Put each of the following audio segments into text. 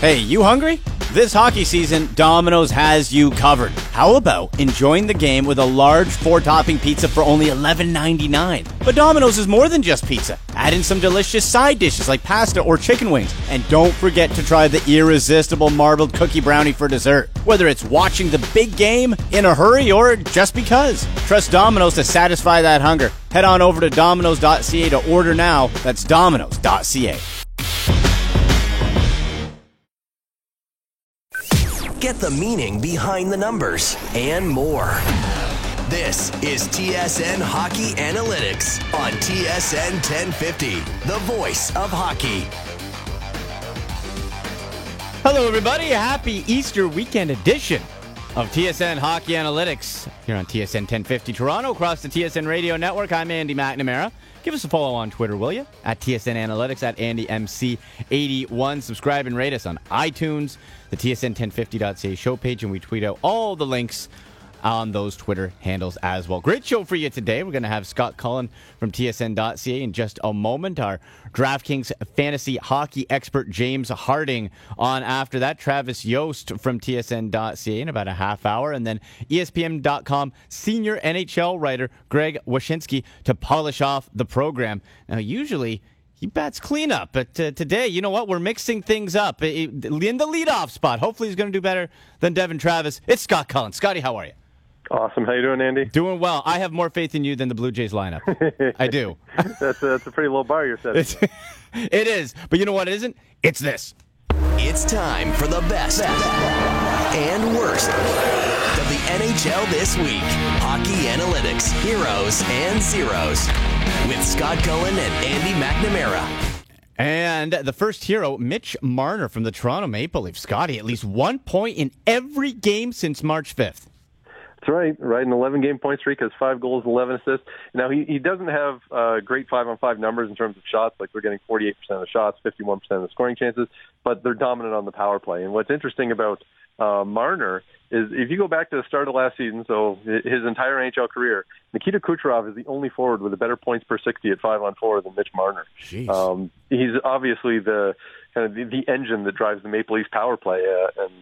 Hey, you hungry? This hockey season, Domino's has you covered. How about enjoying the game with a large four topping pizza for only $11.99? But Domino's is more than just pizza. Add in some delicious side dishes like pasta or chicken wings. And don't forget to try the irresistible marbled cookie brownie for dessert. Whether it's watching the big game, in a hurry, or just because. Trust Domino's to satisfy that hunger. Head on over to Domino's.ca to order now. That's Domino's.ca. Get the meaning behind the numbers and more. This is TSN Hockey Analytics on TSN 1050, the voice of hockey. Hello, everybody. Happy Easter weekend edition of TSN Hockey Analytics here on TSN 1050 Toronto across the TSN radio network. I'm Andy McNamara. Give us a follow on Twitter, will you? At TSN Analytics, at AndyMC81. Subscribe and rate us on iTunes, the TSN1050.ca show page, and we tweet out all the links on those Twitter handles as well. Great show for you today. We're going to have Scott Cullen from TSN.ca in just a moment. Our DraftKings fantasy hockey expert James Harding on after that. Travis Yost from TSN.ca in about a half hour. And then ESPN.com senior NHL writer Greg Wyshynski to polish off the program. Now, usually he bats cleanup, but uh, today, you know what? We're mixing things up in the leadoff spot. Hopefully, he's going to do better than Devon Travis. It's Scott Cullen. Scotty, how are you? Awesome. How you doing, Andy? Doing well. I have more faith in you than the Blue Jays lineup. I do. that's, a, that's a pretty low bar you're setting. It's, it is. But you know what it isn't? It's this. It's time for the best and worst of the NHL this week. Hockey analytics, heroes and zeros. With Scott Cullen and Andy McNamara. And the first hero, Mitch Marner from the Toronto Maple Leafs. Scotty, at least one point in every game since March 5th. That's right, right. An 11 game point streak has five goals, 11 assists. Now he he doesn't have uh, great five on five numbers in terms of shots. Like we're getting 48% of the shots, 51% of the scoring chances, but they're dominant on the power play. And what's interesting about uh, Marner is if you go back to the start of last season, so his entire NHL career, Nikita Kucherov is the only forward with a better points per 60 at five on four than Mitch Marner. Um, he's obviously the kind of the, the engine that drives the Maple Leafs power play, uh, and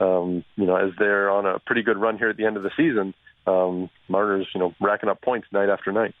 um, you know, as they're on a pretty good run here at the end of the season, um, Marner's, you know, racking up points night after night.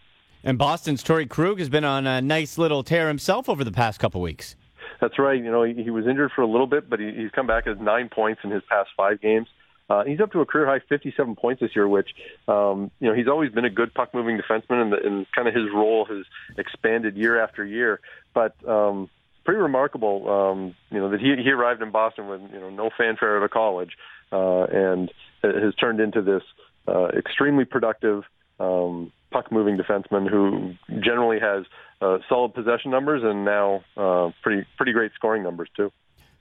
And Boston's Torey Krug has been on a nice little tear himself over the past couple weeks. That's right. You know, he, he was injured for a little bit, but he, he's come back as nine points in his past five games. Uh, he's up to a career high 57 points this year, which, um, you know, he's always been a good puck moving defenseman, and, and kind of his role has expanded year after year. But um, pretty remarkable, um, you know, that he, he arrived in Boston with, you know, no fanfare out of college, uh, and has turned into this uh, extremely productive um, puck moving defenseman who generally has uh, solid possession numbers and now uh, pretty pretty great scoring numbers too.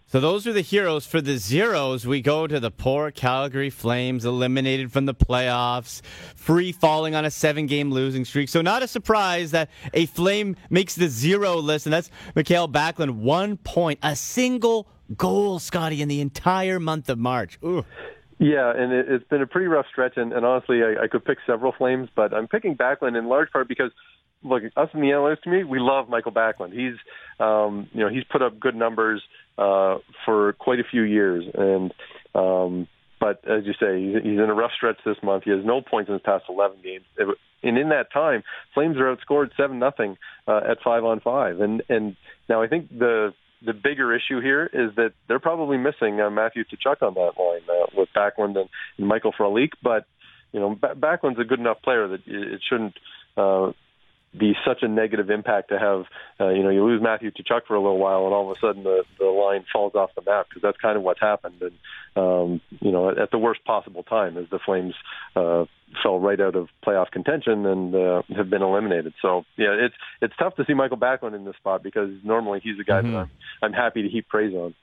So those are the heroes. For the zeros, we go to the poor Calgary Flames, eliminated from the playoffs, free falling on a seven game losing streak. So not a surprise that a Flame makes the zero list, and that's Mikael Backlund. One point, a single goal, Scotty, in the entire month of March. Ooh. Yeah, and it, it's been a pretty rough stretch, and, and honestly, I, I could pick several Flames, but I'm picking Backlund in large part because look, us in the to me, we love Mikael Backlund. He's, um, you know, he's put up good numbers uh, for quite a few years, and um, but as you say, he's, he's in a rough stretch this month. He has no points in his past 11 games, and in that time, Flames are outscored seven nothing uh, at five on five. And and now I think the the bigger issue here is that they're probably missing uh, Matthew Tkachuk on that line uh, with Backlund and, and Michael Frolik, but you know, Backlund's a good enough player that it shouldn't uh, be such a negative impact to have, uh, you know, you lose Matthew Tkachuk for a little while, and all of a sudden the the line falls off the map because that's kind of what's happened, and um, you know, at, at the worst possible time as the Flames uh, fell right out of playoff contention and uh, have been eliminated. So yeah, it's it's tough to see Mikael Backlund in this spot because normally he's a guy mm-hmm. that I'm I'm happy to heap praise on.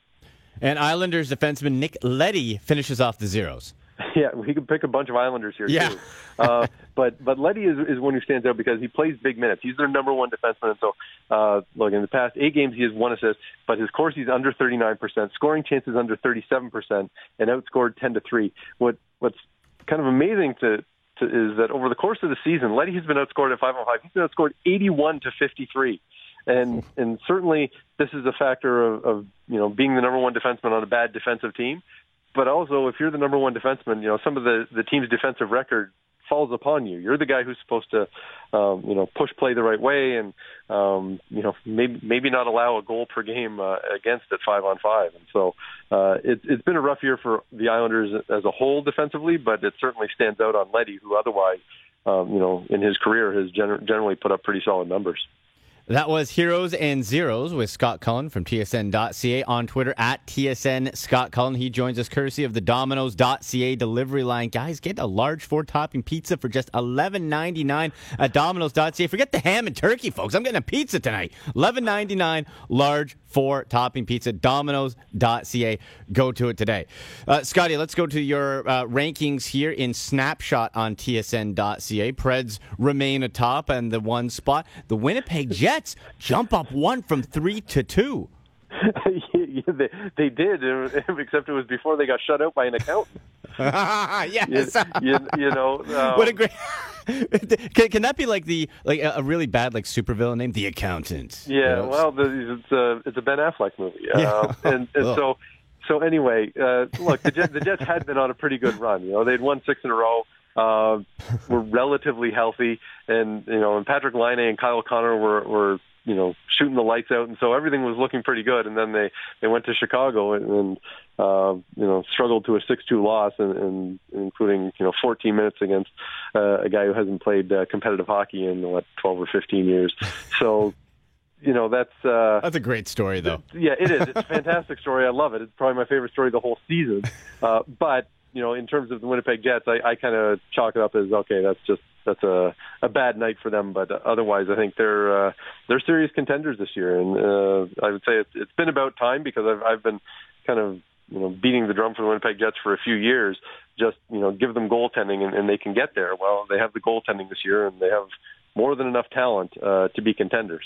And Islanders defenseman Nick Leddy finishes off the zeros. Yeah, we could pick a bunch of Islanders here yeah. too. Uh, but but Leddy is is one who stands out because he plays big minutes. He's their number one defenseman. And so, uh, look, in the past eight games, he has one assist, but his Corsi's under 39%, scoring chances under 37%, and outscored 10 to three. What what's kind of amazing to, to is that over the course of the season, Leddy has been outscored at five on five. He's been outscored 81 to 53. and and certainly this is a factor of, of you know being the number one defenseman on a bad defensive team. But also, if you're the number one defenseman, you know some of the the team's defensive record falls upon you. You're the guy who's supposed to, um, you know, push play the right way and, um, you know, maybe maybe not allow a goal per game uh, against it five on five. And so uh, it, it's been a rough year for the Islanders as a whole defensively, but it certainly stands out on Leddy, who otherwise, um, you know, in his career has gener- generally put up pretty solid numbers. That was Heroes and Zeros with Scott Cullen from TSN.ca on Twitter at TSN Scott Cullen. He joins us courtesy of the Domino's.ca delivery line. Guys, get a large four topping pizza for just $11.99 at Domino's.ca. Forget the ham and turkey, folks. I'm getting a pizza tonight. $11.99 large four topping pizza. Domino's.ca. Go to it today. Uh, Scotty, let's go to your uh, rankings here in snapshot on TSN.ca. Preds remain atop and the one spot. The Winnipeg Jets Jets jump up one from three to two. they, they did, except it was before they got shut out by an accountant. yes, you, you, you know. Um, what a great. can, can that be like the like a, really bad like supervillain name, the accountant? Yeah, you know? well, the, it's a it's a Ben Affleck movie, yeah. Um, and, and so so anyway, uh, look, the Jets, the Jets had been on a pretty good run. You know, they'd won six in a row uh, were relatively healthy, and you know, and Patrik Laine and Kyle Connor were were you know shooting the lights out, and so everything was looking pretty good. And then they they went to Chicago and, and uh, you know struggled to a six-two loss, and, and including you know 14 minutes against uh, a guy who hasn't played uh, competitive hockey in what 12 or 15 years. So you know that's uh that's a great story though. Yeah it is. It's a fantastic story. I love it. It's probably my favorite story of the whole season. Uh but you know, in terms of the Winnipeg Jets, I, I kind of chalk it up as okay, that's just that's a a bad night for them. But otherwise, I think they're uh, they're serious contenders this year, and uh, I would say it's, it's been about time because I've I've been kind of you know beating the drum for the Winnipeg Jets for a few years. Just you know, give them goaltending and, and they can get there. Well, they have the goaltending this year, and they have more than enough talent uh, to be contenders.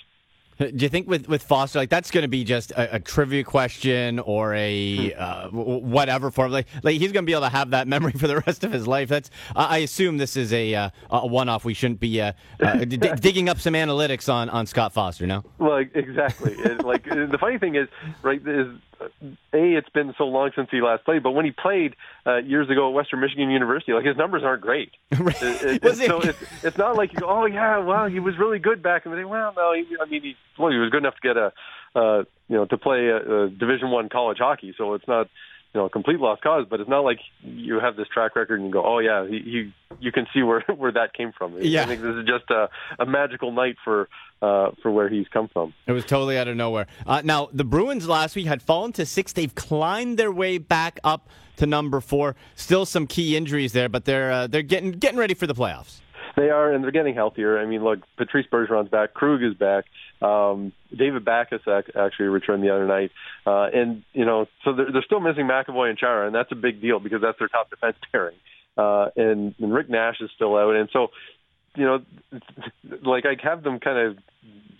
Do you think with, with Foster, like that's going to be just a, a, trivia question or a hmm. uh, whatever form? Like, like he's going to be able to have that memory for the rest of his life. That's I assume this is a uh, a one off. We shouldn't be uh, uh d- digging up some analytics on, on Scott Foster. No. Well, exactly. like the funny thing is, right? Is a it's been so long since he last played, but when he played uh, years ago at Western Michigan University, like his numbers aren't great. Right. It, it, so it's, it's not like you go, oh yeah, well he was really good back in the day. Well, no, he, I mean he well he was good enough to get a uh, you know to play a, a Division One college hockey, so it's not you know, a complete lost cause, but it's not like you have this track record and you go, oh yeah, he, he you can see where where that came from. Yeah. I think this is just a, a magical night for uh, for where he's come from. It was totally out of nowhere. Uh, now the Bruins last week had fallen to six. They've climbed their way back up to number four. Still some key injuries there, but they're uh, they're getting getting ready for the playoffs. They are, and they're getting healthier. I mean, look, Patrice Bergeron's back, Krug is back, um, David Backes actually returned the other night, uh, and you know, so they're, they're still missing McAvoy and Chara, and that's a big deal because that's their top defense pairing. Uh, and, and Rick Nash is still out, and so you know, like I have them kind of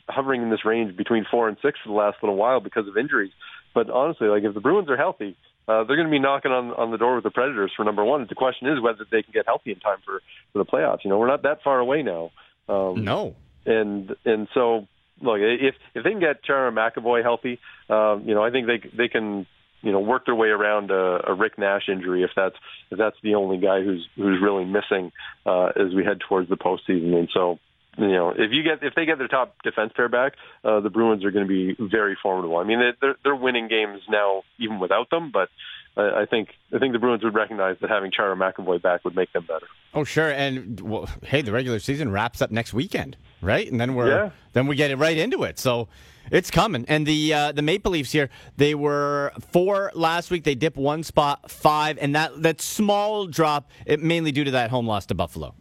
hovering in this range between four and six for the last little while because of injuries. But honestly, like if the Bruins are healthy, uh, they're going to be knocking on on the door with the Predators for number one. The question is whether they can get healthy in time for for the playoffs. You know, we're not that far away now. Um, no. And and so look, if if they can get Chara McAvoy healthy, um, you know, I think they they can you know work their way around a, a Rick Nash injury if that's if that's the only guy who's who's really missing uh, as we head towards the postseason. And so you know, if you get if they get their top defense pair back, uh, the Bruins are going to be very formidable. I mean, they're they're winning games now even without them, but I, I think I think the Bruins would recognize that having Chara McAvoy back would make them better. Oh, sure. And well, hey, the regular season wraps up next weekend, right? And then we're yeah. then we get it right into it. So it's coming. And the uh, the Maple Leafs here, they were four last week. They dip one spot, five, and that that small drop, it mainly due to that home loss to Buffalo.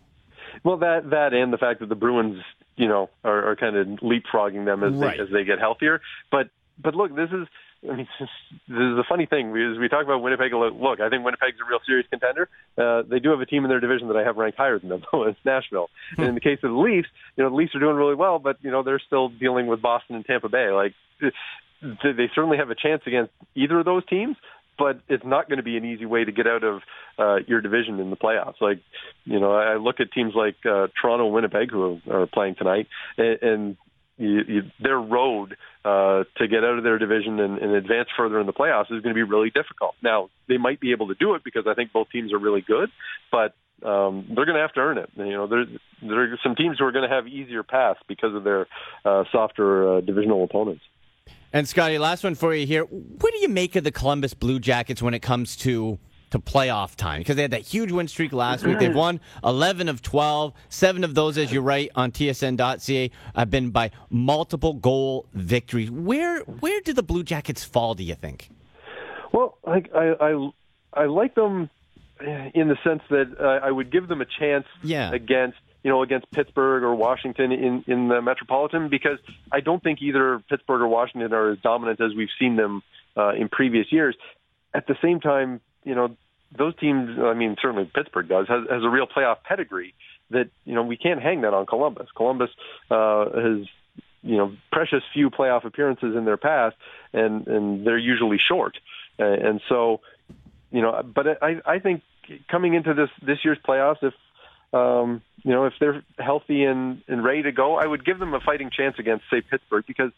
Well, that that and the fact that the Bruins, you know, are, are kind of leapfrogging them as right. they, as they get healthier. But but look, this is. I mean, this is a funny thing. As we talk about Winnipeg, look, I think Winnipeg's a real serious contender. Uh, they do have a team in their division that I have ranked higher than them, though. It's Nashville. Hmm. And in the case of the Leafs, you know, the Leafs are doing really well, but you know, they're still dealing with Boston and Tampa Bay. Like, they certainly have a chance against either of those teams but it's not going to be an easy way to get out of uh, your division in the playoffs. Like, you know, I look at teams like uh, Toronto, Winnipeg, who are playing tonight, and, and you, you, their road uh, to get out of their division and, and advance further in the playoffs is going to be really difficult. Now they might be able to do it because I think both teams are really good, but um, they're going to have to earn it. You know, there's there are some teams who are going to have easier paths because of their uh, softer uh, divisional opponents. And Scotty, last one for you here. What do you make of the Columbus Blue Jackets when it comes to to playoff time? Because they had that huge win streak last week. They've won 11 of 12. Seven of those, as you write on TSN.ca, have been by multiple goal victories. Where where do the Blue Jackets fall? Do you think? Well, I I I, I like them in the sense that uh, I would give them a chance yeah. against you know against Pittsburgh or Washington in in the Metropolitan because I don't think either Pittsburgh or Washington are as dominant as we've seen them uh, in previous years. At the same time, you know those teams. I mean, certainly Pittsburgh does has, has a real playoff pedigree that you know we can't hang that on Columbus. Columbus uh, has you know precious few playoff appearances in their past, and and they're usually short, and so you know, but I I think coming into this this year's playoffs, if um, you know if they're healthy and and ready to go, I would give them a fighting chance against say Pittsburgh because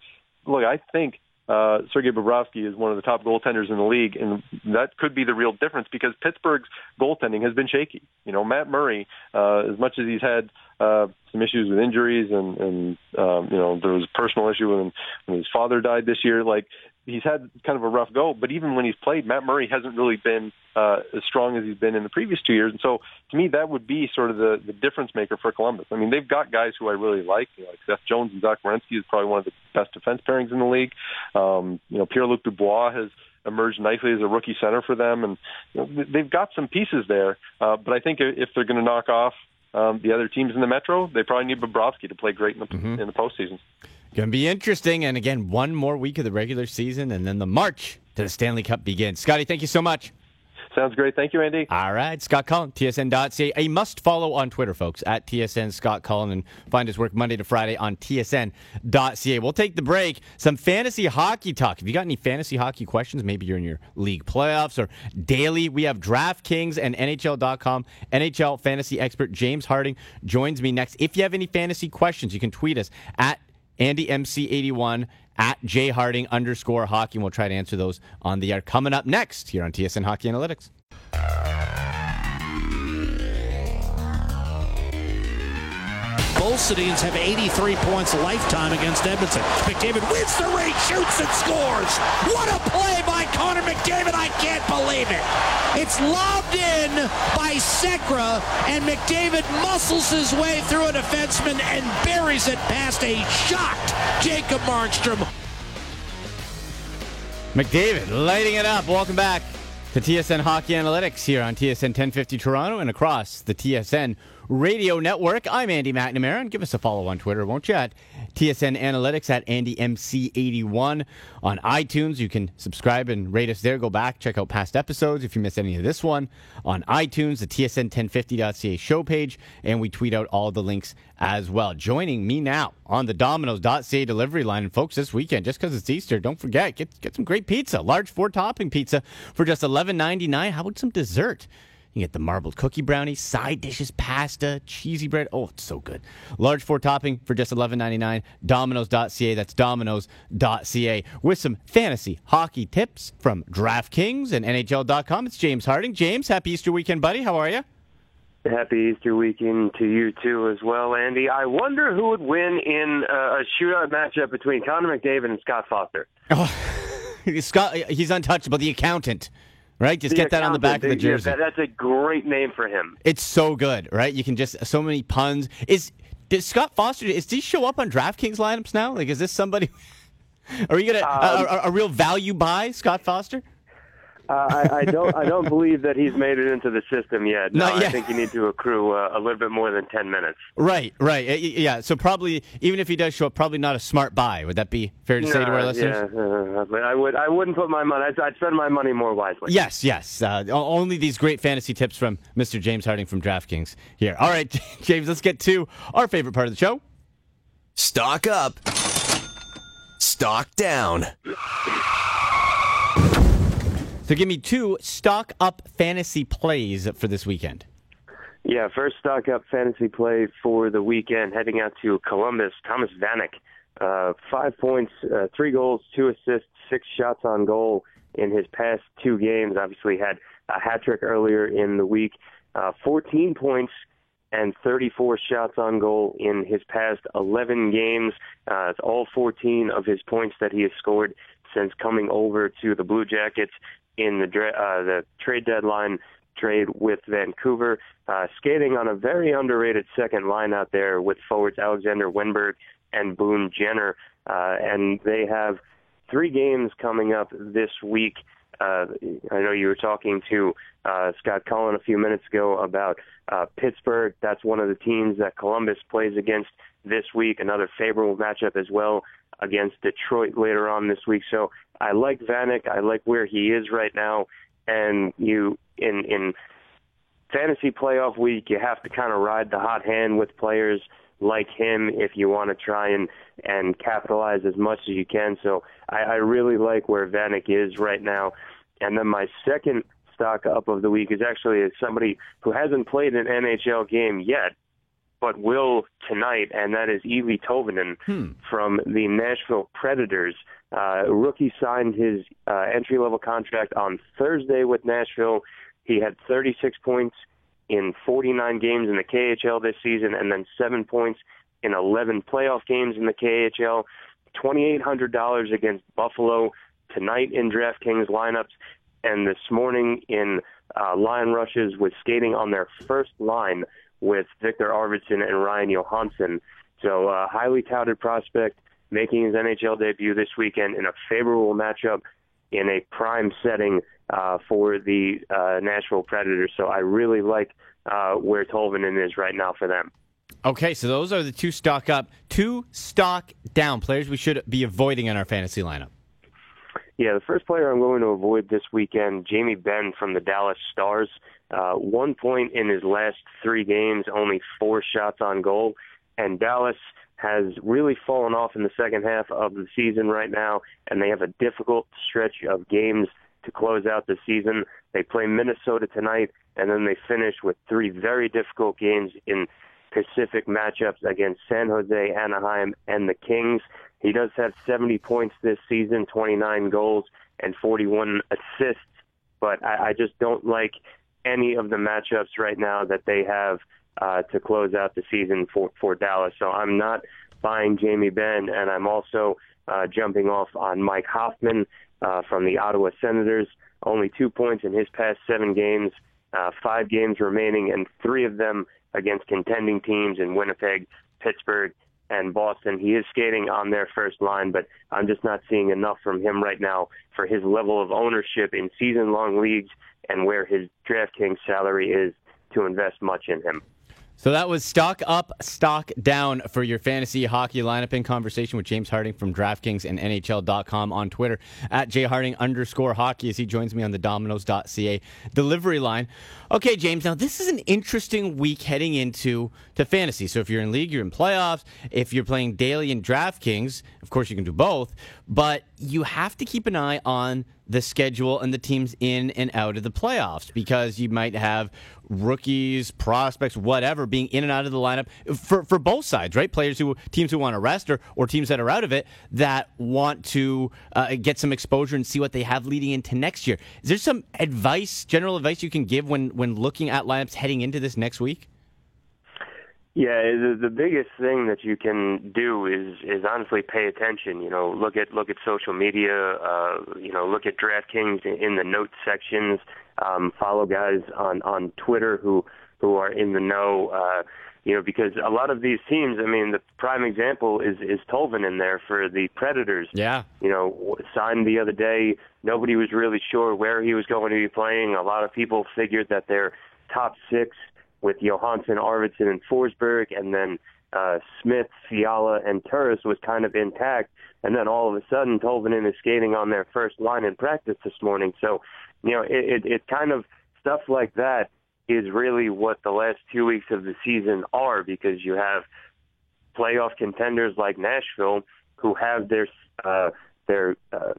look, I think uh, Sergei Bobrovsky is one of the top goaltenders in the league, and that could be the real difference because Pittsburgh's goaltending has been shaky. You know, Matt Murray, uh, as much as he's had uh, some issues with injuries and, and um, you know there was a personal issue when, when his father died this year, like he's had kind of a rough go, but even when he's played, Matt Murray hasn't really been uh, as strong as he's been in the previous two years. And so, to me, that would be sort of the, the difference maker for Columbus. I mean, they've got guys who I really like, you know, like Seth Jones and Zach Werenski is probably one of the best defense pairings in the league. Um, you know, Pierre-Luc Dubois has emerged nicely as a rookie center for them, and you know, they've got some pieces there. Uh, but I think if they're going to knock off um, the other teams in the Metro, they probably need Bobrovsky to play great in the mm-hmm. in the postseason. Going to be interesting. And again, one more week of the regular season, and then the march to the Stanley Cup begins. Scotty, thank you so much. Sounds great. Thank you, Andy. All right. Scott Cullen, TSN.ca. A must follow on Twitter, folks, at TSN Scott Cullen, and find his work Monday to Friday on TSN.ca. We'll take the break. Some fantasy hockey talk. If you got any fantasy hockey questions, maybe you're in your league playoffs or daily, we have DraftKings and NHL.com. NHL fantasy expert James Harding joins me next. If you have any fantasy questions, you can tweet us at AndyMC81 at jharding underscore hockey, and we'll try to answer those on the air coming up next here on TSN Hockey Analytics. Both Sedins have 83 points lifetime against Edmonton. McDavid wins the race, shoots and scores. What a play by Connor McDavid. I can't believe it. It's lobbed in by Sekera, and McDavid muscles his way through a defenseman and buries it past a shocked Jacob Markstrom. McDavid lighting it up. Welcome back to TSN Hockey Analytics here on TSN 1050 Toronto and across the TSN Radio Network. I'm Andy McNamara, and give us a follow on Twitter, won't you? At TSN Analytics at AndyMC81 on iTunes. You can subscribe and rate us there. Go back, check out past episodes if you missed any of this one on iTunes, the TSN1050.ca show page, and we tweet out all the links as well. Joining me now on the Domino's.ca delivery line. And folks, this weekend, just because it's Easter, don't forget, get, get some great pizza. Large four topping pizza for just $11.99. How about some dessert? You get the marbled cookie brownie, side dishes, pasta, cheesy bread. Oh, it's so good. Large four topping for just $11.99. Domino's.ca. That's Domino's.ca. With some fantasy hockey tips from DraftKings and NHL.com. It's James Harding. James, happy Easter weekend, buddy. How are you? Happy Easter weekend to you too, as well, Andy. I wonder who would win in uh, a shootout matchup between Connor McDavid and Scott Foster. Oh, Scott, he's untouchable. The accountant right? Just the get that on the back of the jersey. Yeah, that's a great name for him. It's so good, right? You can just so many puns. Is did Scott Foster? Is he show up on DraftKings lineups now? Like, is this somebody? Are you gonna um, a, a, a real value buy, Scott Foster? Uh, I, I, don't. I don't believe that he's made it into the system yet. No, yet. I think you need to accrue uh, a little bit more than ten minutes. Right. Right. Yeah. So probably, even if he does show up, probably not a smart buy. Would that be fair to no, say to our listeners? Yeah. Uh, but I would. I wouldn't put my money. I'd, I'd spend my money more wisely. Yes. Yes. Uh, only these great fantasy tips from Mr. James Harding from DraftKings. Here. All right, James. Let's get to our favorite part of the show. Stock up. Stock down. So give me two stock up fantasy plays for this weekend. Yeah, first stock up fantasy play for the weekend, heading out to Columbus. Thomas Vanek uh, five points, uh, three goals, two assists, six shots on goal in his past two games. Obviously, had a hat trick earlier in the week. Uh, 14 points and 34 shots on goal in his past 11 games. Uh, it's all 14 of his points that he has scored since coming over to the Blue Jackets in the uh, the trade deadline trade with Vancouver. Uh, skating on a very underrated second line out there with forwards Alexander Wennberg and Boone Jenner, uh, and they have three games coming up this week. Uh, I know you were talking to uh, Scott Cullen a few minutes ago about uh, Pittsburgh. That's one of the teams that Columbus plays against this week. Another favorable matchup as well against Detroit later on this week. So I like Vanek. I like where he is right now. And you in in fantasy playoff week, you have to kind of ride the hot hand with players like him if you want to try and and capitalize as much as you can. So I, I really like where Vanek is right now. And then my second stock up of the week is actually somebody who hasn't played an NHL game yet, but will tonight, and that is Eeli Tolvanen hmm. from the Nashville Predators. Uh, rookie signed his uh, entry level contract on Thursday with Nashville. He had 36 points in 49 games in the KHL this season, and then seven points in 11 playoff games in the KHL. $2,800 against Buffalo tonight in DraftKings lineups, and this morning in uh, line rushes with skating on their first line with Viktor Arvidsson and Ryan Johansen. So, uh, highly touted prospect making his NHL debut this weekend in a favorable matchup in a prime setting uh, for the uh, Nashville Predators. So I really like uh, where Tolvanen is right now for them. Okay, so those are the two stock up, two stock down players we should be avoiding in our fantasy lineup. Yeah, the first player I'm going to avoid this weekend, Jamie Benn from the Dallas Stars. Uh, one point in his last three games, only four shots on goal. And Dallas has really fallen off in the second half of the season right now, and they have a difficult stretch of games to close out the season. They play Minnesota tonight, and then they finish with three very difficult games in Pacific matchups against San Jose, Anaheim, and the Kings. He does have 70 points this season, 29 goals, and 41 assists, but I, I just don't like any of the matchups right now that they have uh, to close out the season for, for Dallas. So I'm not buying Jamie Benn, and I'm also uh, jumping off on Mike Hoffman uh, from the Ottawa Senators. Only two points in his past seven games, uh, five games remaining, and three of them against contending teams in Winnipeg, Pittsburgh, and Boston. He is skating on their first line, but I'm just not seeing enough from him right now for his level of ownership in season long leagues and where his DraftKings salary is to invest much in him. So that was stock up, stock down for your fantasy hockey lineup in conversation with James Harding from DraftKings and NHL.com on Twitter at jharding underscore hockey as he joins me on the Domino's.ca delivery line. Okay, James, now this is an interesting week heading into to fantasy. So if you're in league, you're in playoffs. If you're playing daily in DraftKings, of course you can do both, but you have to keep an eye on the schedule and the teams in and out of the playoffs because you might have rookies, prospects, whatever, being in and out of the lineup for, for both sides, right? Players who, teams who want to rest or, or teams that are out of it that want to uh, get some exposure and see what they have leading into next year. Is there some advice, general advice you can give when, when looking at lineups heading into this next week? Yeah, the, the biggest thing that you can do is is honestly pay attention. You know, look at look at social media. Uh, you know, look at DraftKings in the notes sections. Um, follow guys on on Twitter who who are in the know. Uh, you know, because a lot of these teams, I mean, the prime example is is Tolvanen there for the Predators. Yeah. You know, signed the other day. Nobody was really sure where he was going to be playing. A lot of people figured that their top six with Johansen, Arvidsson, and Forsberg, and then uh, Smith, Fiala, and Turris was kind of intact. And then all of a sudden, Tolvanen is skating on their first line in practice this morning. So, you know, it, it, it kind of stuff like that is really what the last two weeks of the season are because you have playoff contenders like Nashville who have their uh, their uh,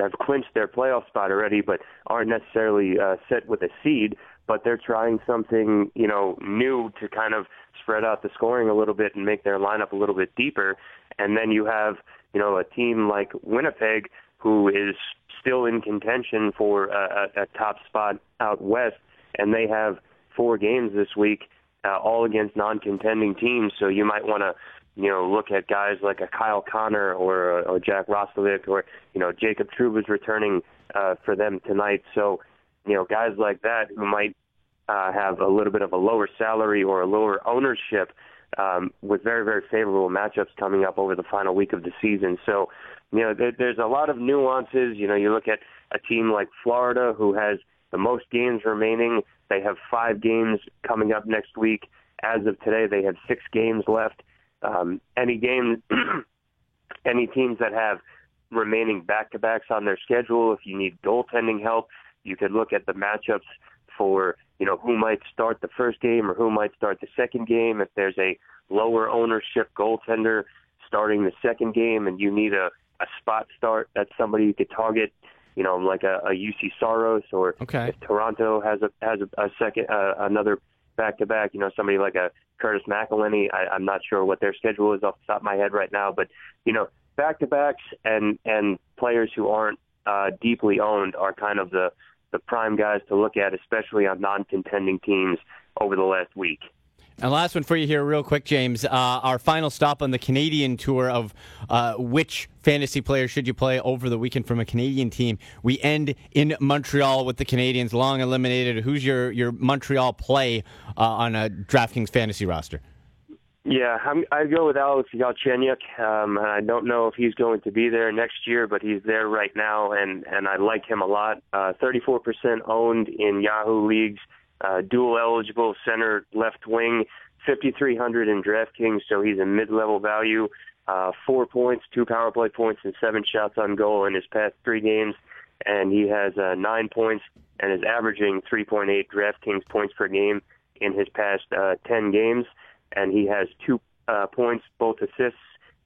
have clinched their playoff spot already, but aren't necessarily uh, set with a seed. But they're trying something, you know, new to kind of spread out the scoring a little bit and make their lineup a little bit deeper. And then you have, you know, a team like Winnipeg who is still in contention for a, a, a top spot out west, and they have four games this week, uh, all against non-contending teams. So you might want to, you know, look at guys like a Kyle Connor or, or Jack Roslovic or you know Jacob Trouba's returning uh, for them tonight. So you know guys like that who might uh, have a little bit of a lower salary or a lower ownership um, with very very favorable matchups coming up over the final week of the season. So you know there, there's a lot of nuances. You know you look at a team like Florida who has the most games remaining. They have five games coming up next week. As of today, they have six games left um, any games, any teams that have remaining back-to-backs on their schedule. If you need goaltending help, you could look at the matchups for you know who might start the first game or who might start the second game. If there's a lower ownership goaltender starting the second game, and you need a a spot start, that's somebody you could target. You know, like a, a Juuse Saros, or okay. if Toronto has a has a, a second uh, another back to back. You know, somebody like a Curtis McElhinney. I, I'm not sure what their schedule is off the top of my head right now, but you know, back to backs and and players who aren't uh, deeply owned are kind of the the prime guys to look at, especially on non-contending teams over the last week. And last one for you here, real quick, James. Uh, our final stop on the Canadian tour of uh, which fantasy player should you play over the weekend from a Canadian team. We end in Montreal with the Canadiens long eliminated. Who's your your Montreal play uh, on a DraftKings fantasy roster? Yeah, I'm, I go with Alex Galchenyuk. Um, I don't know if he's going to be there next year, but he's there right now, and and I like him a lot. Uh, 34% owned in Yahoo leagues uh, dual eligible center left wing, 5,300 in DraftKings, so he's a mid-level value. Uh, four points, two power play points, and seven shots on goal in his past three games, and he has uh, nine points and is averaging 3.8 DraftKings points per game in his past uh, 10 games, and he has two uh, points, both assists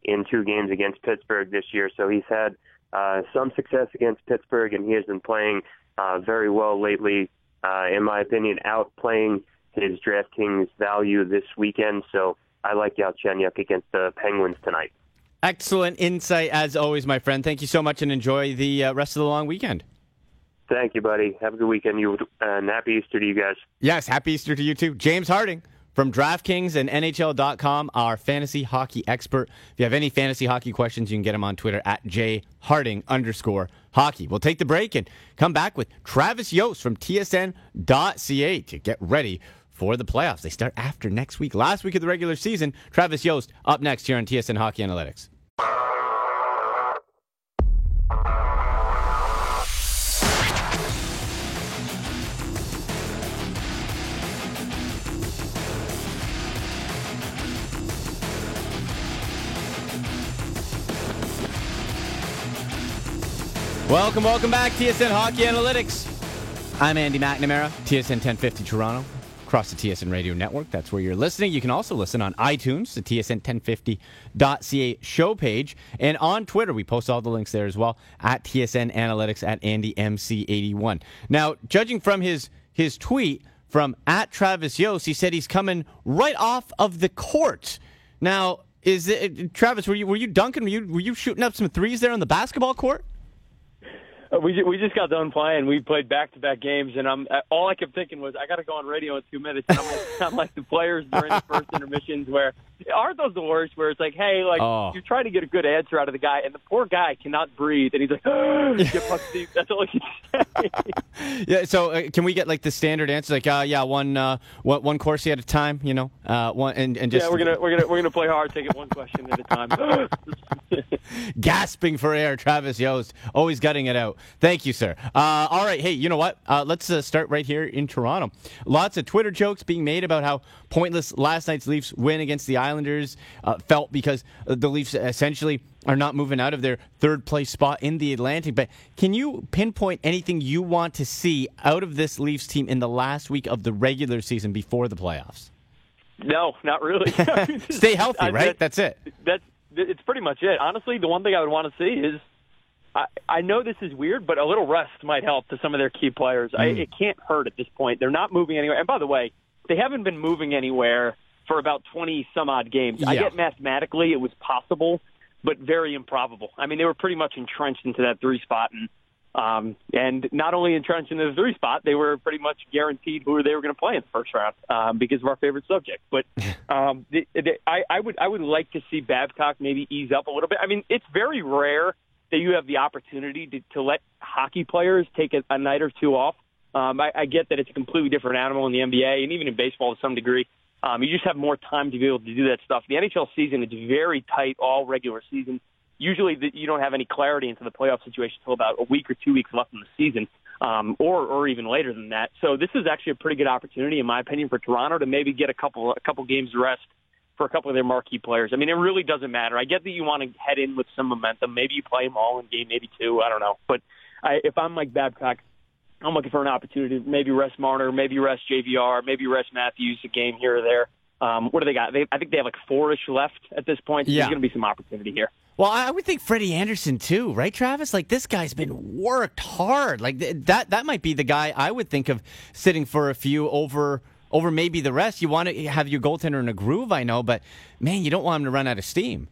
in two games against Pittsburgh this year. So he's had uh, some success against Pittsburgh, and he has been playing uh, very well lately uh, in my opinion, outplaying his DraftKings value this weekend. So I like Galchenyuk against the Penguins tonight. Excellent insight as always, my friend. Thank you so much, and enjoy the uh, rest of the long weekend. Thank you, buddy. Have a good weekend. You and happy Easter to you guys. Yes, happy Easter to you too, James Harding from DraftKings and NHL.com, our fantasy hockey expert. If you have any fantasy hockey questions, you can get him on Twitter at jharding underscore hockey. We'll take the break and come back with Travis Yost from TSN.ca to get ready for the playoffs. They start after next week. Last week of the regular season, Travis Yost up next here on TSN Hockey Analytics. Welcome, welcome back, TSN Hockey Analytics. I'm Andy McNamara, TSN 1050 Toronto, across the TSN Radio Network. That's where you're listening. You can also listen on iTunes, the TSN1050.ca show page, and on Twitter. We post all the links there as well at TSN Analytics at AndyMC81. Now, judging from his his tweet from at Travis Yost, he said he's coming right off of the court. Now, is it Travis? Were you were you dunking? Were you were you shooting up some threes there on the basketball court? Uh, we we just got done playing. We played back to back games, and I'm uh, all I kept thinking was I got to go on radio in two minutes. And I'm like, I'm like the players during the first intermissions where aren't those the worst? Where it's like, hey, like Oh. you're trying to get a good answer out of the guy, and the poor guy cannot breathe, and he's like, deep. That's all he can say. Yeah. So uh, can we get like the standard answer? Like, uh, yeah, one uh, one one Corsi at a time. You know, uh, one and, and just yeah, we're gonna we're gonna we're gonna play hard, take it one question at a time. gasping for air. Travis Yost, always gutting it out. Thank you, sir. Uh, all right, hey, you know what? Uh, let's uh, start right here in Toronto. Lots of Twitter jokes being made about how pointless last night's Leafs win against the Islanders uh, felt because the Leafs essentially are not moving out of their third place spot in the Atlantic. But can you pinpoint anything you want to see out of this Leafs team in the last week of the regular season before the playoffs? no, not really. Stay healthy, I- right? that- That's it. that's it's pretty much it. Honestly, the one thing I would want to see is I, I know this is weird, but a little rest might help to some of their key players. I, Mm. it can't hurt at this point. They're not moving anywhere. And by the way, they haven't been moving anywhere for about 20 some odd games. I get mathematically it was possible, but very improbable. I mean, they were pretty much entrenched into that three spot, and um, and not only entrenched into the three spot, they were pretty much guaranteed who they were going to play in the first round um, because of our favorite subject. But um, the, the, I, I would I would like to see Babcock maybe ease up a little bit. I mean, it's very rare that you have the opportunity to, to let hockey players take a, a night or two off. Um, I, I get that it's a completely different animal in the NBA and even in baseball to some degree. Um, you just have more time to be able to do that stuff. The NHL season is very tight all regular season. Usually, the, you don't have any clarity into the playoff situation until about a week or two weeks left in the season, um, or or even later than that. So this is actually a pretty good opportunity, in my opinion, for Toronto to maybe get a couple a couple games rest for a couple of their marquee players. I mean, it really doesn't matter. I get that you want to head in with some momentum. Maybe you play them all in game, maybe two. I don't know. But I, if I'm Mike Babcock, I'm looking for an opportunity. to Maybe rest Marner, maybe rest JVR, maybe rest Matthews a game here or there. Um, what do they got? They, I think they have like four-ish left at this point. So Yeah. There's going to be some opportunity here. Well, I would think Freddie Andersen too, right, Travis? Like this guy's been worked hard. Like th- that that might be the guy I would think of sitting for a few over over maybe the rest. You want to have your goaltender in a groove, I know, but man, you don't want him to run out of steam.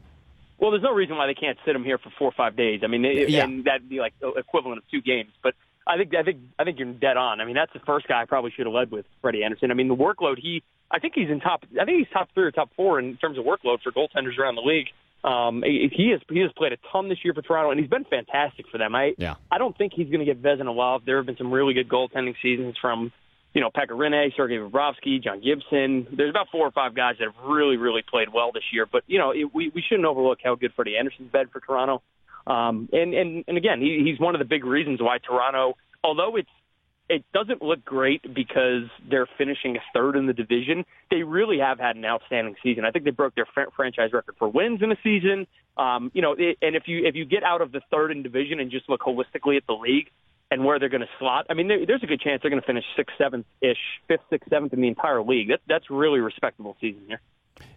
Well, there's no reason why they can't sit him here for four or five days. I mean, it, Yeah. and that'd be like the equivalent of two games. But I think I think I think you're dead on. I mean, that's the first guy I probably should have led with, Freddie Andersen. I mean, the workload he, I think he's in top. I think he's top three or top four in terms of workload for goaltenders around the league. Um, he he has he has played a ton this year for Toronto, and he's been fantastic for them. I Yeah. I don't think he's going to get Vezina love. There have been some really good goaltending seasons from you know, Pekka Rinne, Sergei Bobrovsky, John Gibson. There's about four or five guys that have really, really played well this year. But you know, it, we we shouldn't overlook how good Freddie Andersen's been for Toronto. Um, and and and again, he, he's one of the big reasons why Toronto, although it's it doesn't look great because they're finishing third in the division. They really have had an outstanding season. I think they broke their fr- franchise record for wins in a season. Um, you know, it, and if you if you get out of the third in division and just look holistically at the league and where they're going to slot, I mean, there, there's a good chance they're going to finish sixth, seventh ish, fifth, sixth, seventh in the entire league. That, that's really respectable season here.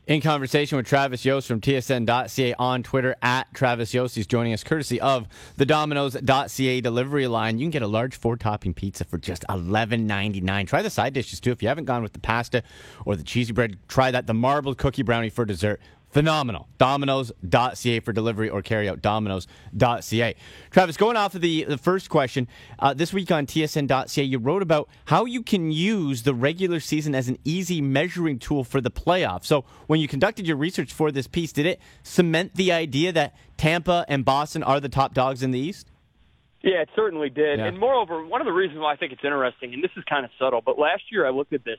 In conversation with Travis Yost from TSN.ca on Twitter at Travis Yost. He's joining us courtesy of the Domino's.ca delivery line. You can get a large four topping pizza for just $11.99. Try the side dishes too. If you haven't gone with the pasta or the cheesy bread, try that. The marble cookie brownie for dessert. Phenomenal. Domino's.ca for delivery or carry out. Domino's.ca. Travis, going off of the, the first question, uh, this week on TSN.ca, you wrote about how you can use the regular season as an easy measuring tool for the playoffs. So, when you conducted your research for this piece, did it cement the idea that Tampa and Boston are the top dogs in the East? Yeah, it certainly did. Yeah. And moreover, one of the reasons why I think it's interesting, and this is kind of subtle, but last year I looked at this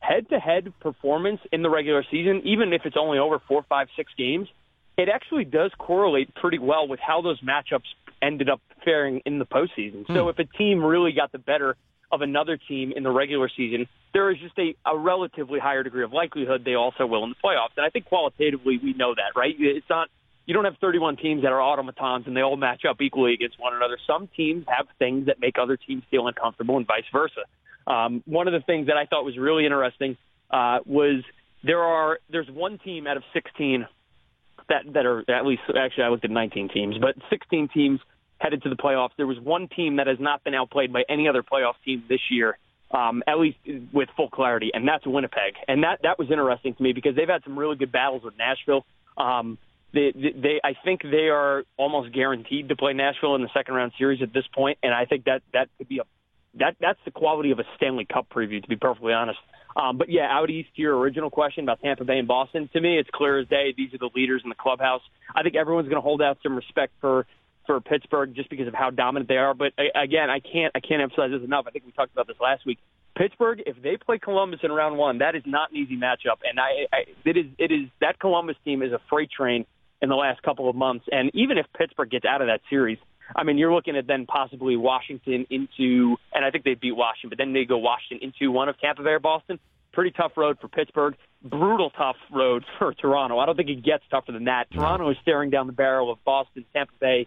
head to head performance in the regular season, even if it's only over four, five, six games, it actually does correlate pretty well with how those matchups ended up faring in the postseason. So hmm. if a team really got the better of another team in the regular season, there is just a, a relatively higher degree of likelihood they also will in the playoffs. And I think qualitatively we know that, right? It's not you don't have 31 teams that are automatons and they all match up equally against one another. Some teams have things that make other teams feel uncomfortable and vice versa. Um, one of the things that I thought was really interesting uh, was there are there's one team out of 16 that that are at least actually I looked at 19 teams, but 16 teams headed to the playoffs. There was one team that has not been outplayed by any other playoff team this year, um, at least with full clarity, and that's Winnipeg. And that that was interesting to me because they've had some really good battles with Nashville. Um, they, they, I think they are almost guaranteed to play Nashville in the second round series at this point, and I think that that could be a that that's the quality of a Stanley Cup preview, to be perfectly honest. Um, but yeah, out east your original question about Tampa Bay and Boston, to me, it's clear as day. These are the leaders in the clubhouse. I think everyone's going to hold out some respect for for Pittsburgh just because of how dominant they are. But again, I can't I can't emphasize this enough. I think we talked about this last week. Pittsburgh, if they play Columbus in round one, that is not an easy matchup, and I, I it is it is that Columbus team is a freight train in the last couple of months. And even if Pittsburgh gets out of that series, I mean, you're looking at then possibly Washington into, and I think they beat Washington, but then they go Washington into one of Tampa Bay or Boston. Pretty tough road for Pittsburgh. Brutal tough road for Toronto. I don't think it gets tougher than that. Toronto is staring down the barrel of Boston, Tampa Bay,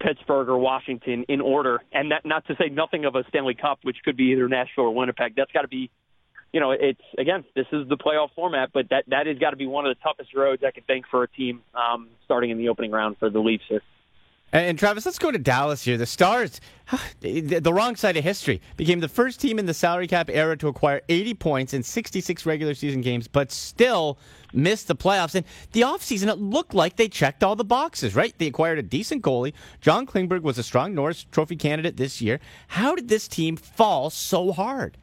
Pittsburgh, or Washington in order. And that, not to say nothing of a Stanley Cup, which could be either Nashville or Winnipeg. That's got to be you know, it's again, this is the playoff format, but that that has got to be one of the toughest roads I could think for a team um, starting in the opening round for the Leafs. Here. And, Travis, let's go to Dallas here. The Stars, the, the wrong side of history, became the first team in the salary cap era to acquire 80 points in 66 regular season games, but still missed the playoffs. And the offseason, it looked like they checked all the boxes, right? They acquired a decent goalie. John Klingberg was a strong Norris Trophy candidate this year. How did this team fall so hard?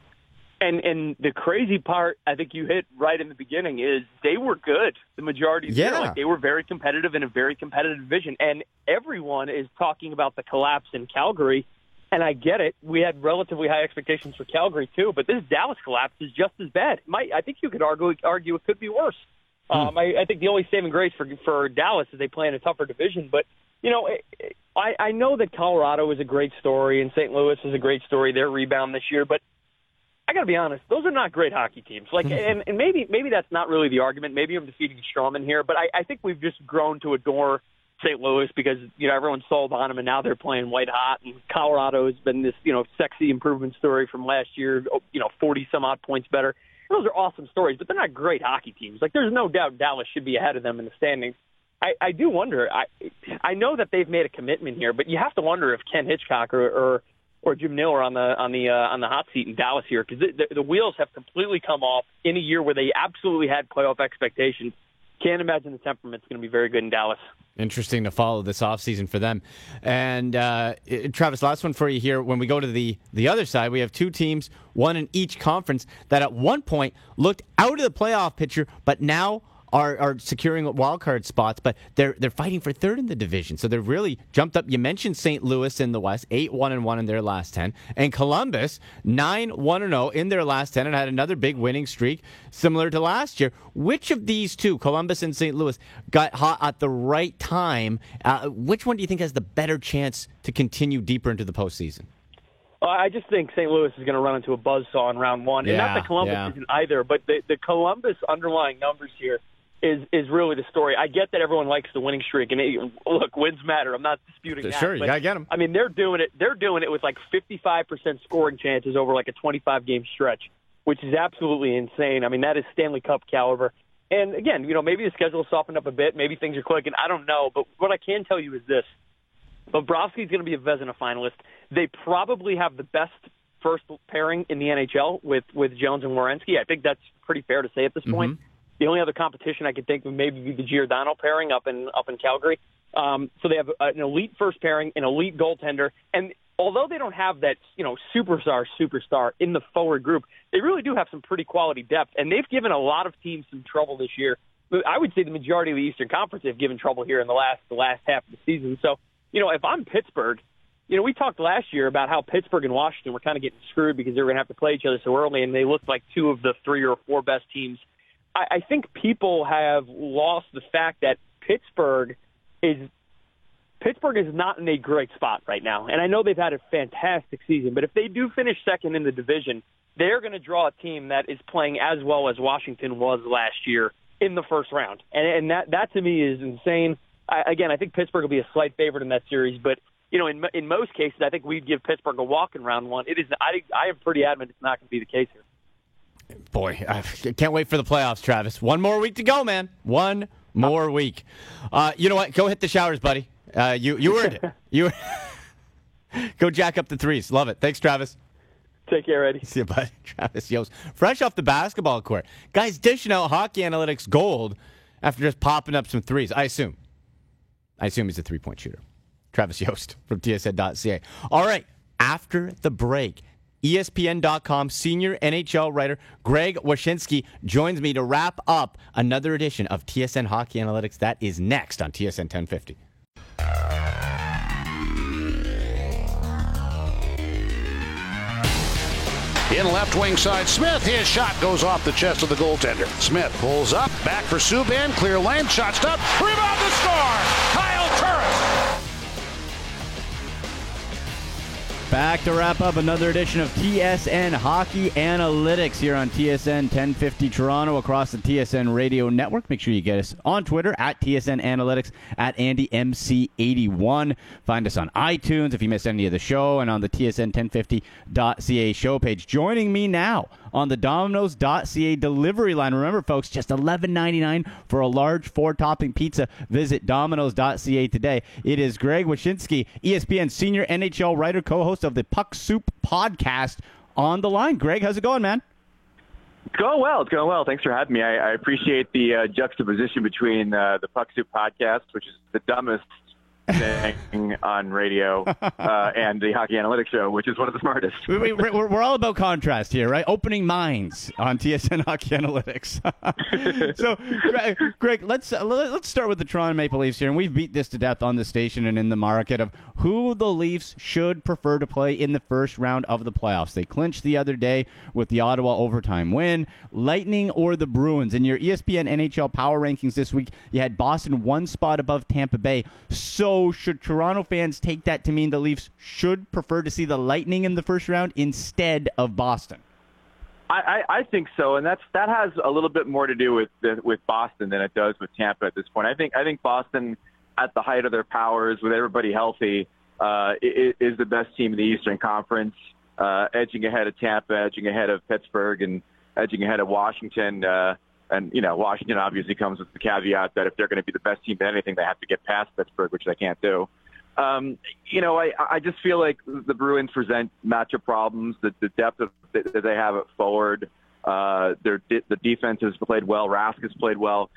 And and the crazy part, I think you hit right in the beginning, is they were good the majority of the Yeah. year. Like they were very competitive in a very competitive division, and everyone is talking about the collapse in Calgary. And I get it. We had relatively high expectations for Calgary too, but this Dallas collapse is just as bad. Might I think you could argue argue it could be worse. Um, I, I think the only saving grace for for Dallas is they play in a tougher division. But you know, I I know that Colorado is a great story and St. Louis is a great story. Their rebound this year, but I got to be honest; those are not great hockey teams. Like, mm-hmm. and, and maybe maybe that's not really the argument. Maybe I'm defeating Strawman here, but I, I think we've just grown to adore St. Louis because you know everyone's sold on them, and now they're playing white hot. And Colorado has been this you know sexy improvement story from last year. You know, 40 some odd points better. Those are awesome stories, but they're not great hockey teams. Like, there's no doubt Dallas should be ahead of them in the standings. I, I do wonder. I I know that they've made a commitment here, but you have to wonder if Ken Hitchcock or or, or Jim are on the on the uh, on the hot seat in Dallas here because the, the, wheels have completely come off in a year where they absolutely had playoff expectations. Can't imagine the temperament's going to be very good in Dallas. Interesting to follow this offseason for them. And uh, Travis, last one for you here. When we go to the, the other side, we have two teams, one in each conference, that at one point looked out of the playoff picture, but now are, are securing wild card spots, but they're they're fighting for third in the division. So they've really jumped up. You mentioned St. Louis in the West, eight one and one in their last ten, and Columbus nine one and zero in their last ten, and had another big winning streak similar to last year. Which of these two, Columbus and St. Louis, got hot at the right time? Uh, which one do you think has the better chance to continue deeper into the postseason? I just think St. Louis is going to run into a buzzsaw in round one, and not Yeah, that Columbus yeah. isn't either, but the, the Columbus underlying numbers here is is really the story. I get that everyone likes the winning streak, and it, look, wins matter. I'm not disputing that. Sure, you gotta get 'em. I mean, they're doing it. They're doing it with like 55% scoring chances over like a 25 game stretch, which is absolutely insane. I mean, that is Stanley Cup caliber. And again, you know, maybe the schedule softened up a bit. Maybe things are clicking. I don't know. But what I can tell you is this: Bobrovsky's going to be a Vezina finalist. They probably have the best first pairing in the NHL with with Jones and Werenski. I think that's pretty fair to say at this mm-hmm. point. The only other competition I could think of maybe be the Giordano pairing up in up in Calgary. Um, so they have an elite first pairing, an elite goaltender, and although they don't have that you know superstar superstar in the forward group, they really do have some pretty quality depth, and they've given a lot of teams some trouble this year. I would say the majority of the Eastern Conference have given trouble here in the last the last half of the season. So you know if I'm Pittsburgh, you know, we talked last year about how Pittsburgh and Washington were kind of getting screwed because they were going to have to play each other so early, and they looked like two of the three or four best teams. I, I think people have lost the fact that Pittsburgh is Pittsburgh is not in a great spot right now, and I know they've had a fantastic season. But if they do finish second in the division, they're going to draw a team that is playing as well as Washington was last year in the first round, and, and that that to me is insane. I, again, I think Pittsburgh will be a slight favorite in that series, but you know, in in most cases, I think we'd give Pittsburgh a walk in round one. It is. I I am pretty adamant it's not going to be the case here. Boy, I can't wait for the playoffs, Travis. One more week to go, man. One more week. Uh, you know what? Go hit the showers, buddy. Uh, you you earned it. You go jack up the threes. Love it. Thanks, Travis. Take care, Eddie. See you, buddy. Travis Yost, fresh off the basketball court. Guys dishing out hockey analytics gold after just popping up some threes. I assume. I assume he's a three point shooter. Travis Yost from TSN.ca. All right, after the break, ESPN.com senior NHL writer Greg Wyshynski joins me to wrap up another edition of TSN Hockey Analytics. That is next on TSN 1050. In left wing side, Smith. His shot goes off the chest of the goaltender. Smith pulls up, back for Subban, clear lane, shot stopped, rebound to score. Kyle Back to wrap up another edition of TSN Hockey Analytics here on TSN 1050 Toronto across the TSN Radio Network. Make sure you get us on Twitter at TSN Analytics at AndyMC81. Find us on iTunes if you missed any of the show and on the TSN 1050.ca show page. Joining me now on the Domino's.ca delivery line. Remember, folks, just $11.99 for a large four-topping pizza. Visit Domino's.ca today. It is Greg Wyshynski, ESPN senior NHL writer, co-host of the Puck Soup podcast on the line. Greg, how's it going, man? It's going well. It's going well. Thanks for having me. I, I appreciate the uh, juxtaposition between uh, the Puck Soup podcast, which is the dumbest thing on radio, uh, and the Hockey Analytics Show, which is one of the smartest. we, we, we're, we're all about contrast here, right? Opening minds on TSN Hockey Analytics. so, Greg, let's uh, let's start with the Toronto Maple Leafs here, and we've beat this to death on the station and in the market of who the Leafs should prefer to play in the first round of the playoffs. They clinched the other day with the Ottawa overtime win. Lightning or the Bruins. In your ESPN NHL Power Rankings this week, you had Boston one spot above Tampa Bay. So, should Toronto fans take that to mean the Leafs should prefer to see the Lightning in the first round instead of Boston? I, I, I think so, and that's that has a little bit more to do with with Boston than it does with Tampa at this point. I think I think Boston, at the height of their powers, with everybody healthy, uh, is, is the best team in the Eastern Conference, uh, edging ahead of Tampa, edging ahead of Pittsburgh, and edging ahead of Washington. Uh, and you know, Washington obviously comes with the caveat that if they're going to be the best team at anything, they have to get past Pittsburgh, which they can't do. Um, you know, I, I just feel like the Bruins present matchup problems. The, the depth of, that they have at forward, uh, their the defense has played well. Rask has played well,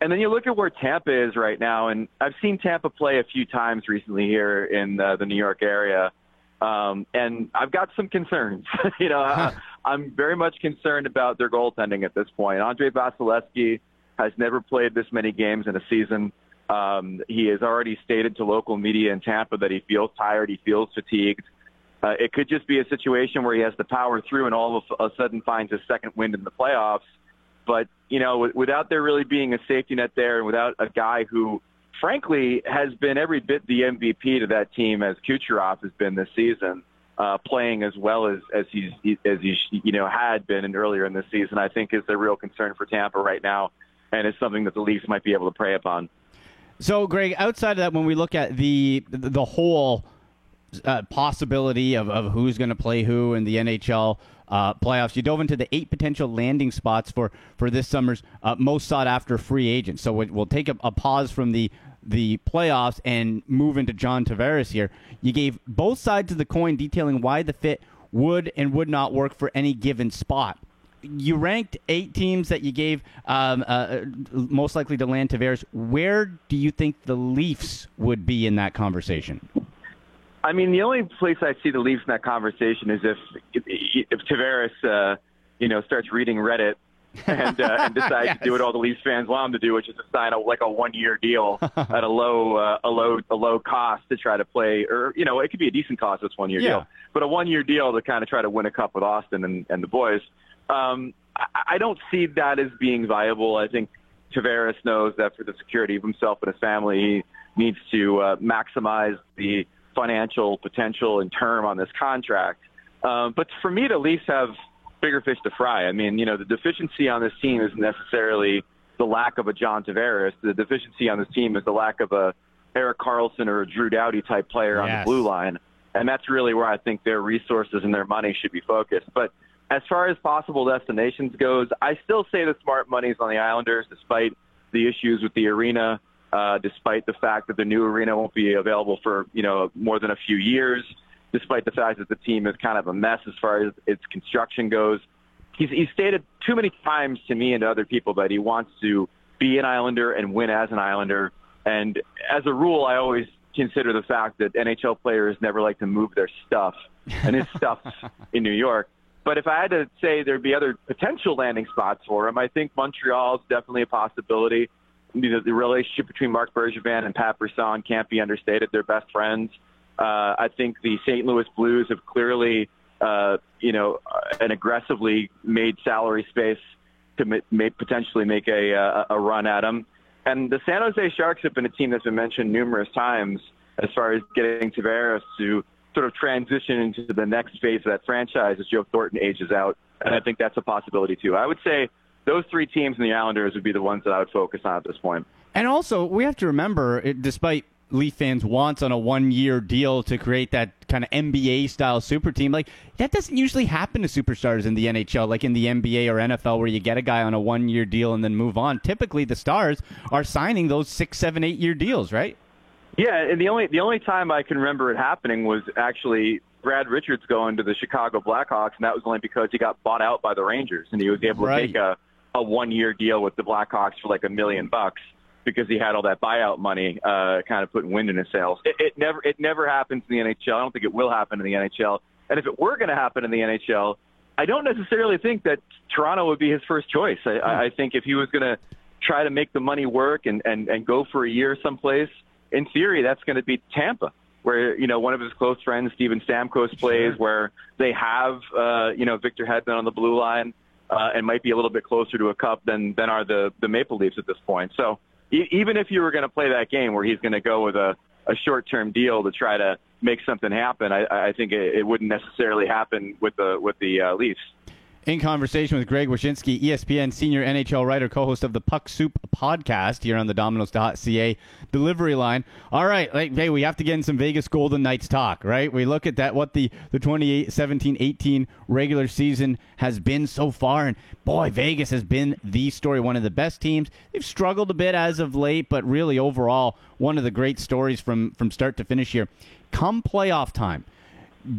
and then you look at where Tampa is right now. And I've seen Tampa play a few times recently here in the, the New York area, um, and I've got some concerns. you know, I, I'm very much concerned about their goaltending at this point. Andrei Vasilevskiy has never played this many games in a season. Um, he has already stated to local media in Tampa that he feels tired, he feels fatigued. Uh, it could just be a situation where he has to power through and all of a sudden finds a second wind in the playoffs. But, you know, without there really being a safety net there and without a guy who, frankly, has been every bit the MVP to that team as Kucherov has been this season, uh, playing as well as, as he's, as he, you know, had been earlier in this season, I think is a real concern for Tampa right now. And it's something that the Leafs might be able to prey upon. So, Greg, outside of that, when we look at the the whole uh, possibility of, of who's going to play who in the NHL uh, playoffs, you dove into the eight potential landing spots for for this summer's uh, most sought after free agents. So we'll take a, a pause from the the playoffs and move into John Tavares here. You gave both sides of the coin detailing why the fit would and would not work for any given spot you ranked eight teams that you gave um, uh, most likely to land Tavares. Where do you think the Leafs would be in that conversation? I mean, the only place I see the Leafs in that conversation is if if, if Tavares, uh, you know, starts reading Reddit and uh, and decides Yes. to do what all the Leafs fans want him to do, which is to sign a like a one year deal at a low uh, a low a low cost to try to play, or you know, it could be a decent cost. It's one year Yeah. deal, but a one year deal to kind of try to win a cup with Austin and and the boys. Um, I, I don't see that as being viable. I think Tavares knows that for the security of himself and his family, he needs to uh, maximize the financial potential and term on this contract. Um, but for me, the Leafs have bigger fish to fry. I mean, you know, the deficiency on this team isn't necessarily the lack of a John Tavares. The deficiency on this team is the lack of a Erik Karlsson or a Drew Doughty type player on the blue line. And that's really where I think their resources and their money should be focused. But as far as possible destinations goes, I still say the smart money's on the Islanders, despite the issues with the arena, uh, despite the fact that the new arena won't be available for you know more than a few years, despite the fact that the team is kind of a mess as far as its construction goes. He's, he's stated too many times to me and to other people that he wants to be an Islander and win as an Islander. And as a rule, I always consider the fact that NHL players never like to move their stuff, and his stuff's in New York. But if I had to say there'd be other potential landing spots for him, I think Montreal is definitely a possibility. You know, the relationship between Marc Bergevin and Pat Brisson can't be understated. They're best friends. Uh, I think the St. Louis Blues have clearly, uh, you know, and aggressively made salary space to ma- may potentially make a, uh, a run at him. And the San Jose Sharks have been a team that's been mentioned numerous times as far as getting Tavares to sort of transition into the next phase of that franchise as Joe Thornton ages out. And I think that's a possibility too. I would say those three teams and the Islanders would be the ones that I would focus on at this point. And also, we have to remember, despite Leaf fans wants on a one year deal to create that kind of NBA style super team. Like that doesn't usually happen to superstars in the NHL, like in the NBA or NFL, where you get a guy on a one year deal and then move on. Typically, the stars are signing those six, seven, eight year deals, right? Yeah, and the only the only time I can remember it happening was actually Brad Richards going to the Chicago Blackhawks, and that was only because he got bought out by the Rangers, and he was able Right. to take a a one year deal with the Blackhawks for like a million bucks because he had all that buyout money, uh, kind of putting wind in his sails. It, it never it never happens in the NHL. I don't think it will happen in the NHL. And if it were going to happen in the NHL, I don't necessarily think that Toronto would be his first choice. I, I I think if he was going to try to make the money work and, and, and go for a year someplace, in theory, that's going to be Tampa, where you know one of his close friends, Steven Stamkos, plays, where they have uh, you know Victor Hedman on the blue line, uh, and might be a little bit closer to a cup than than are the the Maple Leafs at this point. So e- even if you were going to play that game where he's going to go with a a short term deal to try to make something happen, I, I think it, it wouldn't necessarily happen with the with the uh, Leafs. In conversation with Greg Wyshynski, ESPN senior NHL writer, co-host of the Puck Soup podcast here on the Domino's.ca delivery line. All right, like, hey, we have to get in some Vegas Golden Knights talk, right? We look at that what the the 2017-18 regular season has been so far, and boy, Vegas has been the story, one of the best teams. They've struggled a bit as of late, but really overall, one of the great stories from from start to finish here. Come playoff time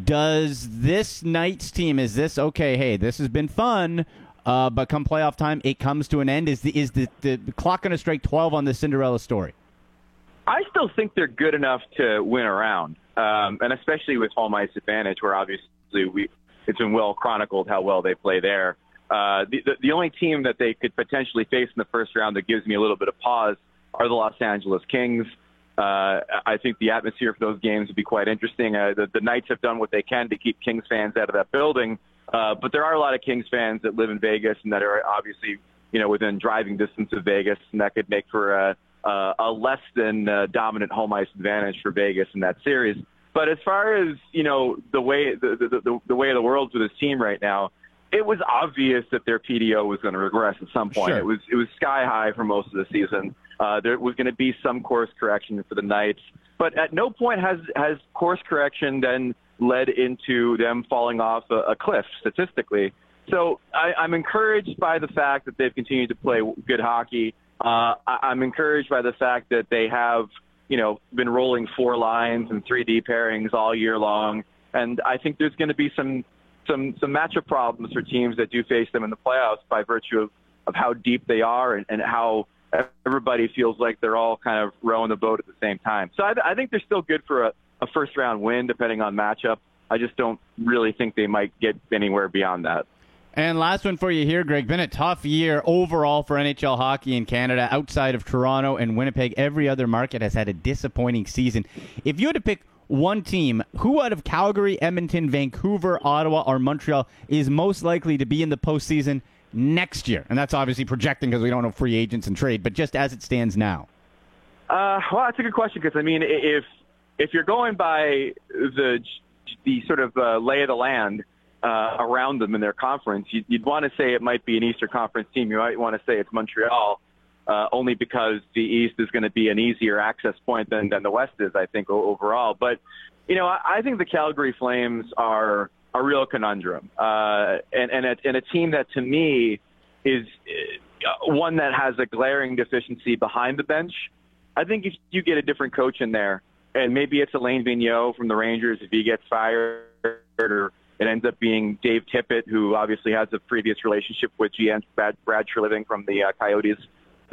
does this Knights team is this okay? Hey, this has been fun, uh, but come playoff time, it comes to an end. Is the is the, the, clock going to strike twelve on the Cinderella story? I still think they're good enough to win around, um, and especially with home ice advantage, where obviously we it's been well chronicled how well they play there. Uh, the, the the only team that they could potentially face in the first round that gives me a little bit of pause are the Los Angeles Kings. Uh, I think the atmosphere for those games would be quite interesting. Uh, the, the Knights have done what they can to keep Kings fans out of that building, uh, but there are a lot of Kings fans that live in Vegas and that are obviously, you know, within driving distance of Vegas, and that could make for a, a, a less than uh, dominant home ice advantage for Vegas in that series. But as far as you know, the way the the, the, the way of the world's with this team right now, it was obvious that their PDO was going to regress at some point. Sure. It was it was sky high for most of the season. Uh, there was going to be some course correction for the Knights, but at no point has has course correction then led into them falling off a, a cliff statistically. So I, I'm encouraged by the fact that they've continued to play good hockey. Uh, I, I'm encouraged by the fact that they have, you know, been rolling four lines and 3D pairings all year long, and I think there's going to be some some some matchup problems for teams that do face them in the playoffs by virtue of, of how deep they are and, and how everybody feels like they're all kind of rowing the boat at the same time. So I, I think they're still good for a, a first round win depending on matchup. I just don't really think they might get anywhere beyond that. And last one for you here, Greg. Been a tough year overall for NHL hockey in Canada. Outside of Toronto and Winnipeg, every other market has had a disappointing season. If you had to pick one team, who out of Calgary, Edmonton, Vancouver, Ottawa, or Montreal is most likely to be in the postseason next year? And that's obviously projecting because we don't know free agents and trade, but just as it stands now. Uh, well, that's a good question because I mean, if if you're going by the the sort of uh, lay of the land uh, around them in their conference, you'd, you'd want to say it might be an Eastern Conference team. You might want to say it's Montreal, uh, only because the East is going to be an easier access point than than the West is, I think, overall. But you know, I, I think the Calgary Flames are a real conundrum, uh, and and a, and a team that to me is uh, one that has a glaring deficiency behind the bench. I think if you get a different coach in there, and maybe it's Alain Vigneault from the Rangers if he gets fired, or it ends up being Dave Tippett, who obviously has a previous relationship with GM Brad, Brad Treliving from the uh, Coyotes.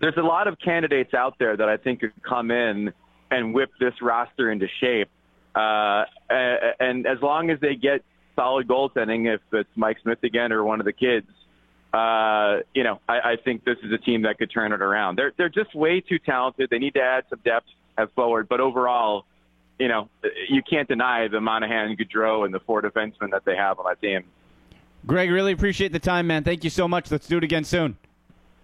There's a lot of candidates out there that I think could come in and whip this roster into shape. Uh, and as long as they get solid goaltending, if it's Mike Smith again or one of the kids, uh, you know, I, I think this is a team that could turn it around. They're they're just way too talented. They need to add some depth at forward, but overall, you know, you can't deny the Monahan, Gaudreau, and the four defensemen that they have on that team. Greg, really appreciate the time, man. Thank you so much. Let's do it again soon.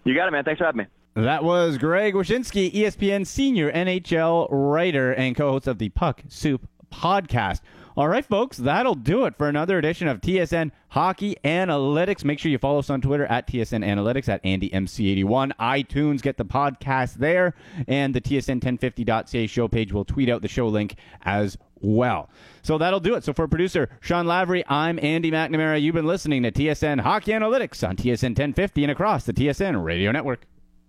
You got it, man. Thanks for having me. That was Greg Wyshynski, ESPN senior NHL writer and co host of the Puck Soup podcast. All right, folks, that'll do it for another edition of TSN Hockey Analytics. Make sure you follow us on Twitter at TSN Analytics at AndyMC81. iTunes, get the podcast there, and the TSN1050.ca show page will tweet out the show link as well. So that'll do it. So for producer Sean Lavery, I'm Andy McNamara. You've been listening to TSN Hockey Analytics on TSN 1050 and across the TSN Radio Network.